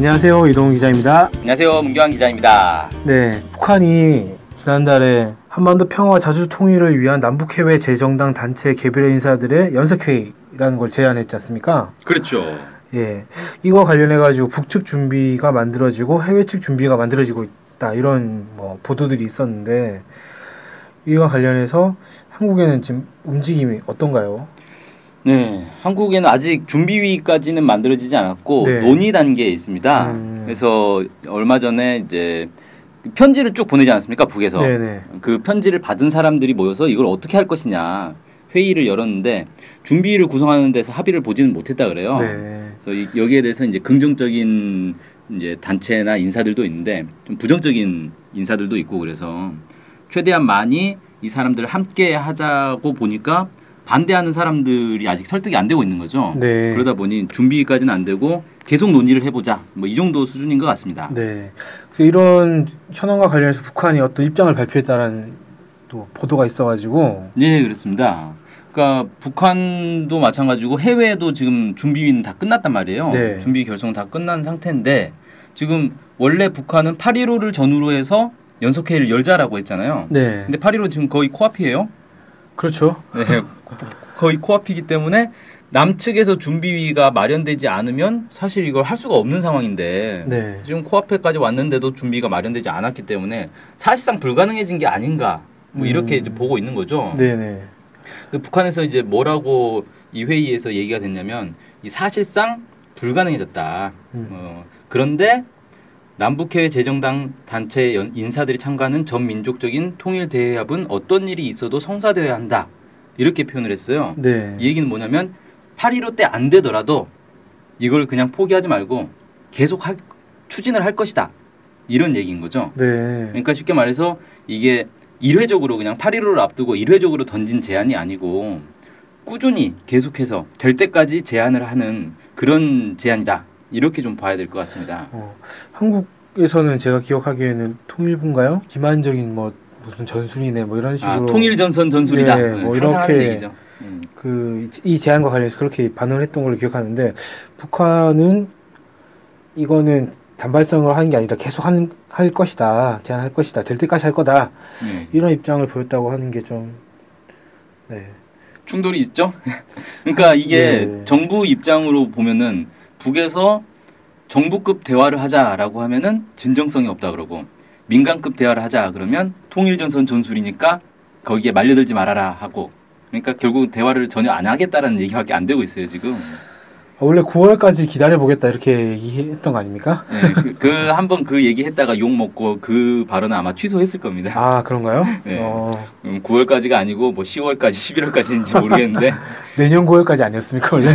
안녕하세요. 이동훈 기자입니다. 안녕하세요. 문경환 기자입니다. 네, 북한이 지난달에 한반도 평화와 자주 통일을 위한 남북 해외 재정당 단체 개별 인사들의 연석회의라는 걸 제안했지 않습니까? 그렇죠. 예, 이거 관련해 가지고 북측 준비가 만들어지고 해외 측 준비가 만들어지고 있다 이런 뭐 보도들이 있었는데 이와 관련해서 한국에는 지금 움직임이 어떤가요? 네, 한국에는 아직 준비위까지는 만들어지지 않았고 네. 논의 단계에 있습니다. 음. 그래서 얼마 전에 이제 편지를 쭉 보내지 않았습니까? 북에서 네네. 그 편지를 받은 사람들이 모여서 이걸 어떻게 할 것이냐 회의를 열었는데 준비위를 구성하는 데서 합의를 보지는 못했다 그래요. 네. 그래서 이- 여기에 대해서 이제 긍정적인 이제 단체나 인사들도 있는데 좀 부정적인 인사들도 있고 그래서 최대한 많이 이 사람들을 함께 하자고 보니까 반대하는 사람들이 아직 설득이 안 되고 있는 거죠. 네. 그러다 보니 준비까지는 안 되고 계속 논의를 해보자 뭐 이 정도 수준인 것 같습니다. 네. 그래서 이런 현황과 관련해서 북한이 어떤 입장을 발표했다라는 또 보도가 있어가지고 네 그렇습니다. 그러니까 북한도 마찬가지고 해외도 지금 준비는 다 끝났단 말이에요. 네. 준비 결정 다 끝난 상태인데 지금 원래 북한은 8.15를 전후로 해서 연석회의를 열자라고 했잖아요. 네. 근데 8.15 지금 거의 코앞이에요. 그렇죠. 네, 거의 코앞이기 때문에 남측에서 준비위가 마련되지 않으면 사실 이걸 할 수가 없는 상황인데 네. 지금 코앞에까지 왔는데도 준비가 마련되지 않았기 때문에 사실상 불가능해진 게 아닌가 뭐 이렇게 음. 이제 보고 있는 거죠. 네네. 그 북한에서 이제 뭐라고 이 회의에서 얘기가 됐냐면 이 사실상 불가능해졌다. 음. 어, 그런데 남북해외 재정당 단체 연- 인사들이 참가하는 전 민족적인 통일 대회합은 어떤 일이 있어도 성사되어야 한다. 이렇게 표현을 했어요. 네. 이 얘기는 뭐냐면 8.15 때 안 되더라도 이걸 그냥 포기하지 말고 계속 할- 추진을 할 것이다. 이런 얘기인 거죠. 네. 그러니까 쉽게 말해서 이게 일회적으로 그냥 8.15를 앞두고 일회적으로 던진 제안이 아니고 꾸준히 계속해서 될 때까지 제안을 하는 그런 제안이다. 이렇게 좀 봐야 될 것 같습니다. 어, 한국에서는 제가 기억하기에는 통일부인가요? 기만적인 뭐 무슨 전술이네 뭐 이런 식으로 아, 통일 전선 전술이다. 네, 뭐 하는 이렇게. 음. 그이 제안과 관련해서 그렇게 반응을 했던 걸로 기억하는데 북한은 이거는 단발성으로 하는 게 아니라 계속 하는 할 것이다 제안할 것이다 될 때까지 할 거다 네. 이런 입장을 보였다고 하는 게좀 네. 충돌이 있죠. 그러니까 이게 네. 정부 입장으로 보면은 북에서 정부급 대화를 하자라고 하면은 진정성이 없다 그러고 민간급 대화를 하자 그러면 통일전선 전술이니까 거기에 말려들지 말아라 하고 그러니까 결국 대화를 전혀 안 하겠다라는 얘기밖에 안 되고 있어요 지금. 원래 9월까지 기다려 보겠다 이렇게 얘기했던 거 아닙니까? 네, 그한번그 얘기했다가 욕 먹고 그 발언은 아마 취소했을 겁니다. 아 그런가요? 네. 어, 음, 9월까지가 아니고 뭐 10월까지 11월까지인지 모르겠는데 내년 9월까지 아니었습니까 원래?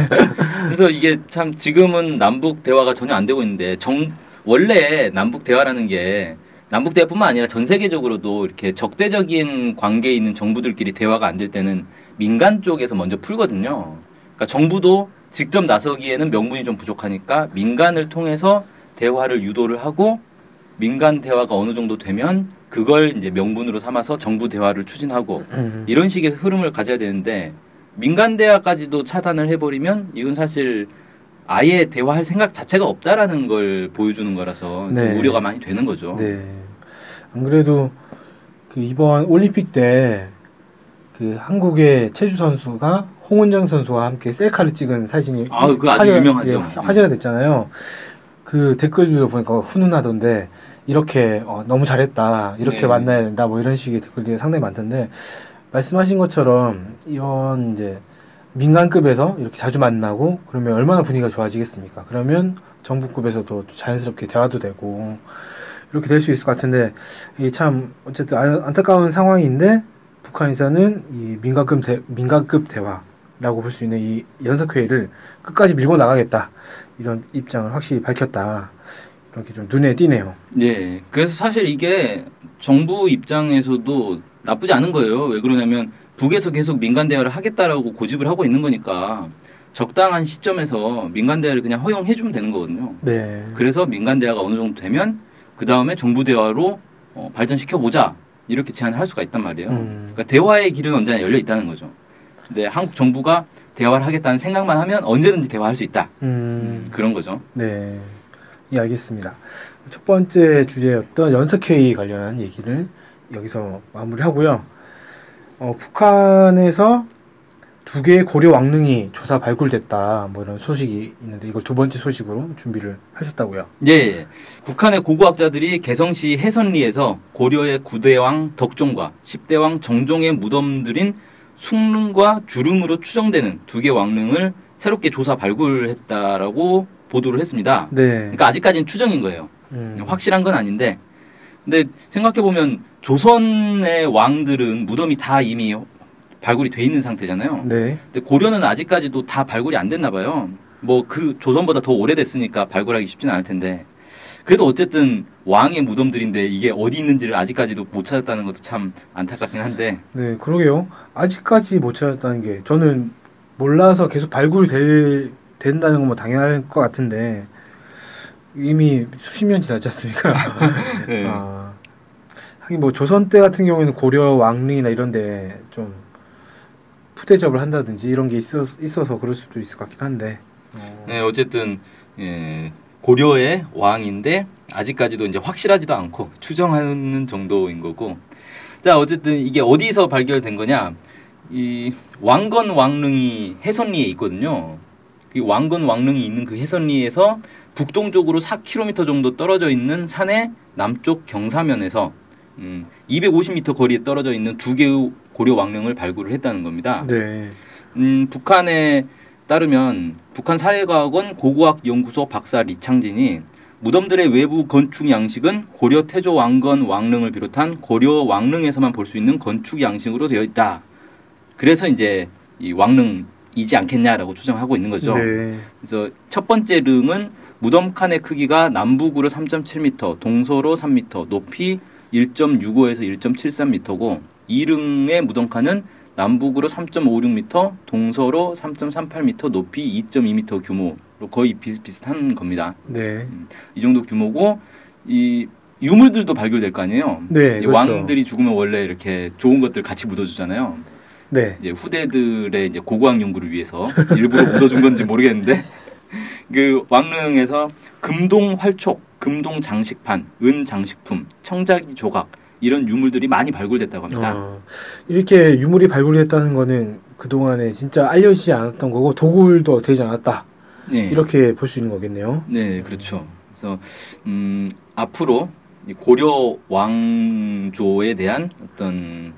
그래서 이게 참 지금은 남북 대화가 전혀 안 되고 있는데 정 원래 남북 대화라는 게 남북 대화뿐만 아니라 전 세계적으로도 이렇게 적대적인 관계에 있는 정부들끼리 대화가 안 될 때는 민간 쪽에서 먼저 풀거든요. 그러니까 정부도 직접 나서기에는 명분이 좀 부족하니까 민간을 통해서 대화를 유도를 하고 민간 대화가 어느 정도 되면 그걸 이제 명분으로 삼아서 정부 대화를 추진하고 음. 이런 식의 흐름을 가져야 되는데 민간 대화까지도 차단을 해버리면 이건 사실 아예 대화할 생각 자체가 없다라는 걸 보여주는 거라서 좀 네. 우려가 많이 되는 거죠. 네. 안 그래도 그 이번 올림픽 때 그 한국의 체주 선수가 홍은정 선수와 함께 셀카를 찍은 사진이 아, 그거 아주 유명하죠. 예, 화제가 됐잖아요. 그 댓글들도 보니까 훈훈하던데 이렇게 어, 너무 잘했다 이렇게 네. 만나야 된다 뭐 이런 식의 댓글들이 상당히 많던데 말씀하신 것처럼 이런 이제 민간급에서 이렇게 자주 만나고 그러면 얼마나 분위기가 좋아지겠습니까? 그러면 정부급에서도 또 자연스럽게 대화도 되고 이렇게 될 수 있을 것 같은데 이 참 어쨌든 안- 안타까운 상황인데 북한에서는 이 민간급 대, 민간급 대화라고 볼 수 있는 이 연석 회의를 끝까지 밀고 나가겠다 이런 입장을 확실히 밝혔다 이렇게 좀 눈에 띄네요. 네. 그래서 사실 이게 정부 입장에서도 나쁘지 않은 거예요. 왜 그러냐면 북에서 계속 민간 대화를 하겠다라고 고집을 하고 있는 거니까 적당한 시점에서 민간 대화를 그냥 허용해 주면 되는 거거든요. 네. 그래서 민간 대화가 어느 정도 되면 그 다음에 정부 대화로 어, 발전시켜 보자 이렇게 제안을 할 수가 있단 말이에요. 음. 그러니까 대화의 길은 언제나 열려 있다는 거죠. 근데 한국 정부가 대화를 하겠다는 생각만 하면 언제든지 대화할 수 있다 음. 그런 거죠. 네. 예, 알겠습니다. 첫 번째 주제였던 연석회의 관련한 얘기를 여기서 마무리하고요. 어, 북한에서 두 개의 고려 왕릉이 조사 발굴됐다. 뭐 이런 소식이 있는데 이걸 두 번째 소식으로 준비를 하셨다고요. 예, 예. 북한의 고고학자들이 개성시 해선리에서 고려의 구대왕 덕종과 십대왕 정종의 무덤들인 숭릉과 주릉으로 추정되는 두 개 왕릉을 새롭게 조사 발굴했다라고 보도를 했습니다. 네. 그러니까 아직까지는 추정인 거예요. 음, 확실한 건 아닌데 근데 생각해 보면 조선의 왕들은 무덤이 다 이미 발굴이 돼 있는 상태잖아요. 네. 근데 고려는 아직까지도 다 발굴이 안 됐나 봐요. 뭐 그 조선보다 더 오래됐으니까 발굴하기 쉽지는 않을 텐데 그래도 어쨌든 왕의 무덤들인데 이게 어디 있는지를 아직까지도 못 찾았다는 것도 참 안타깝긴 한데 네, 그러게요. 아직까지 못 찾았다는 게 저는 몰라서 계속 발굴될 된다는 건뭐 당연할 것 같은데 이미 수십 년 지났지 않습니까? 네. 아, 하긴 뭐 조선 때 같은 경우에는 고려 왕릉이나 이런데 좀 푸대접을 한다든지 이런 게 있어, 있어서 그럴 수도 있을 것 같긴 한데. 어, 네, 어쨌든 예, 고려의 왕인데 아직까지도 이제 확실하지도 않고 추정하는 정도인 거고. 자, 어쨌든 이게 어디서 발견된 거냐? 이 왕건 왕릉이 해선리에 있거든요. 이 왕건 왕릉이 있는 그 해선리에서 북동쪽으로 4km 정도 떨어져 있는 산의 남쪽 경사면에서 음, 250m 거리에 떨어져 있는 두 개의 고려 왕릉을 발굴을 했다는 겁니다. 네. 음, 북한에 따르면 북한 사회과학원 고고학 연구소 박사 리창진이 무덤들의 외부 건축 양식은 고려 태조 왕건 왕릉을 비롯한 고려 왕릉에서만 볼 수 있는 건축 양식으로 되어 있다. 그래서 이제 이 왕릉이지 않겠냐라고 추정하고 있는 거죠. 네. 그래서 첫 번째 릉은 무덤 칸의 크기가 남북으로 3.7m, 동서로 3m, 높이 1.65에서 1.73m고 이 릉의 무덤 칸은 남북으로 3.56m, 동서로 3.38m, 높이 2.2m 규모로 거의 비슷비슷한 겁니다. 네. 이 정도 규모고 이 유물들도 발굴될 거 아니에요. 네. 그렇죠. 왕들이 죽으면 원래 이렇게 좋은 것들 같이 묻어주잖아요. 네. 이제 후대들의 이제 고고학 연구를 위해서 일부러 묻어준 건지 모르겠는데 그 왕릉에서 금동 활촉, 금동 장식판, 은 장식품, 청자기 조각 이런 유물들이 많이 발굴됐다고 합니다. 어, 이렇게 유물이 발굴됐다는 거는 그동안에 진짜 알려지지 않았던 거고 도굴도 되지 않았다. 네. 이렇게 볼 수 있는 거겠네요. 네, 그렇죠. 그래서 음, 앞으로 이 고려 왕조에 대한 어떤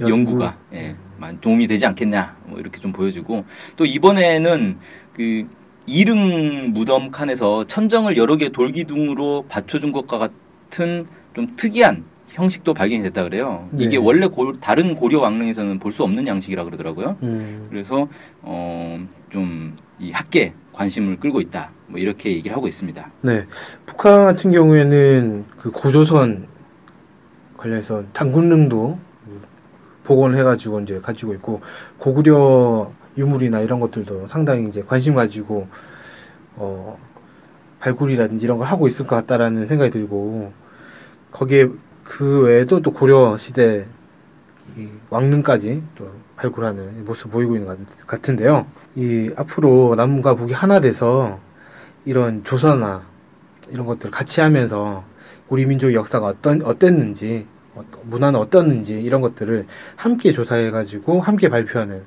연구. 연구가 예, 많이 도움이 되지 않겠냐 뭐 이렇게 좀 보여지고 또 이번에는 그 이릉 무덤 칸에서 천정을 여러 개 돌기둥으로 받쳐준 것과 같은 좀 특이한 형식도 발견이 됐다 그래요. 네. 이게 원래 고, 다른 고려 왕릉에서는 볼 수 없는 양식이라 그러더라고요. 음, 그래서 어, 좀 이 학계 관심을 끌고 있다. 뭐 이렇게 얘기를 하고 있습니다. 네. 북한 같은 경우에는 그 고조선 관련해서 장군릉도 복원을 해가지고 이제 가지고 있고 고구려 유물이나 이런 것들도 상당히 이제 관심 가지고 어 발굴이라든지 이런 걸 하고 있을 것 같다라는 생각이 들고 거기에 그 외에도 또 고려 시대 이 왕릉까지 또 발굴하는 모습 보이고 있는 것 같- 같은데요. 이 앞으로 남과 북이 하나 돼서 이런 조사나 이런 것들을 같이 하면서 우리 민족의 역사가 어떤 어땠는지 문화는 어떻는지 이런 것들을 함께 조사해 가지고 함께 발표하는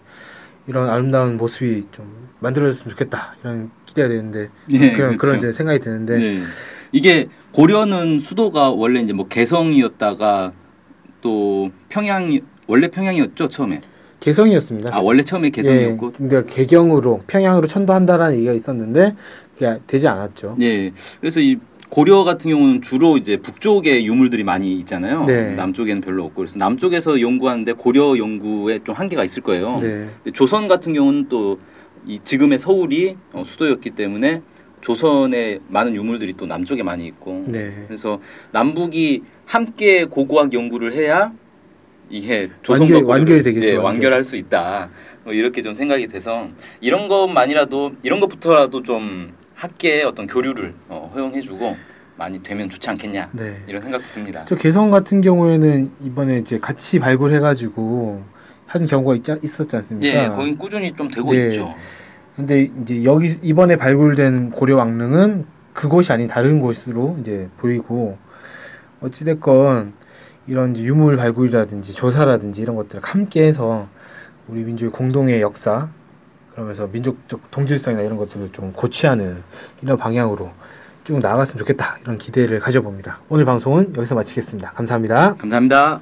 이런 아름다운 모습이 좀 만들어졌으면 좋겠다 이런 기대가 되는데 예, 그런 그런 그렇죠. 이제 생각이 드는데 네. 이게 고려는 수도가 원래 이제 뭐 개성이었다가 또 평양 원래 평양이었죠 처음에. 개성이었습니다. 아 원래 처음에 개성이었고. 예, 근데 개경으로 평양으로 천도한다라는 얘기가 있었는데 그게 되지 않았죠. 예. 그래서 이 고려 같은 경우는 주로 이제 북쪽에 유물들이 많이 있잖아요. 네. 남쪽에는 별로 없고 그래서 남쪽에서 연구하는데 고려 연구에 좀 한계가 있을 거예요. 네. 조선 같은 경우는 또 이 지금의 서울이 어, 수도였기 때문에 조선의 많은 유물들이 또 남쪽에 많이 있고 네. 그래서 남북이 함께 고고학 연구를 해야 이게 조선과 완결- 완결이 되겠죠, 예, 완결. 완결할 수 있다. 뭐 이렇게 좀 생각이 돼서 이런 것만이라도 이런 것부터라도 좀 학계의 어떤 교류를 어, 허용해주고 많이 되면 좋지 않겠냐 네. 이런 생각도 듭니다. 저 개성 같은 경우에는 이번에 이제 같이 발굴해가지고 한 경우가 있지, 있었지 않습니까? 예, 거긴 꾸준히 좀 되고 네. 있죠. 근데 이제 여기 이번에 발굴된 고려 왕릉은 그곳이 아닌 다른 곳으로 이제 보이고 어찌됐건 이런 유물 발굴이라든지 조사라든지 이런 것들을 함께해서 우리 민족의 공동의 역사 그러면서 민족적 동질성이나 이런 것들을 좀 고취하는 이런 방향으로 쭉 나아갔으면 좋겠다 이런 기대를 가져봅니다. 오늘 방송은 여기서 마치겠습니다. 감사합니다. 감사합니다.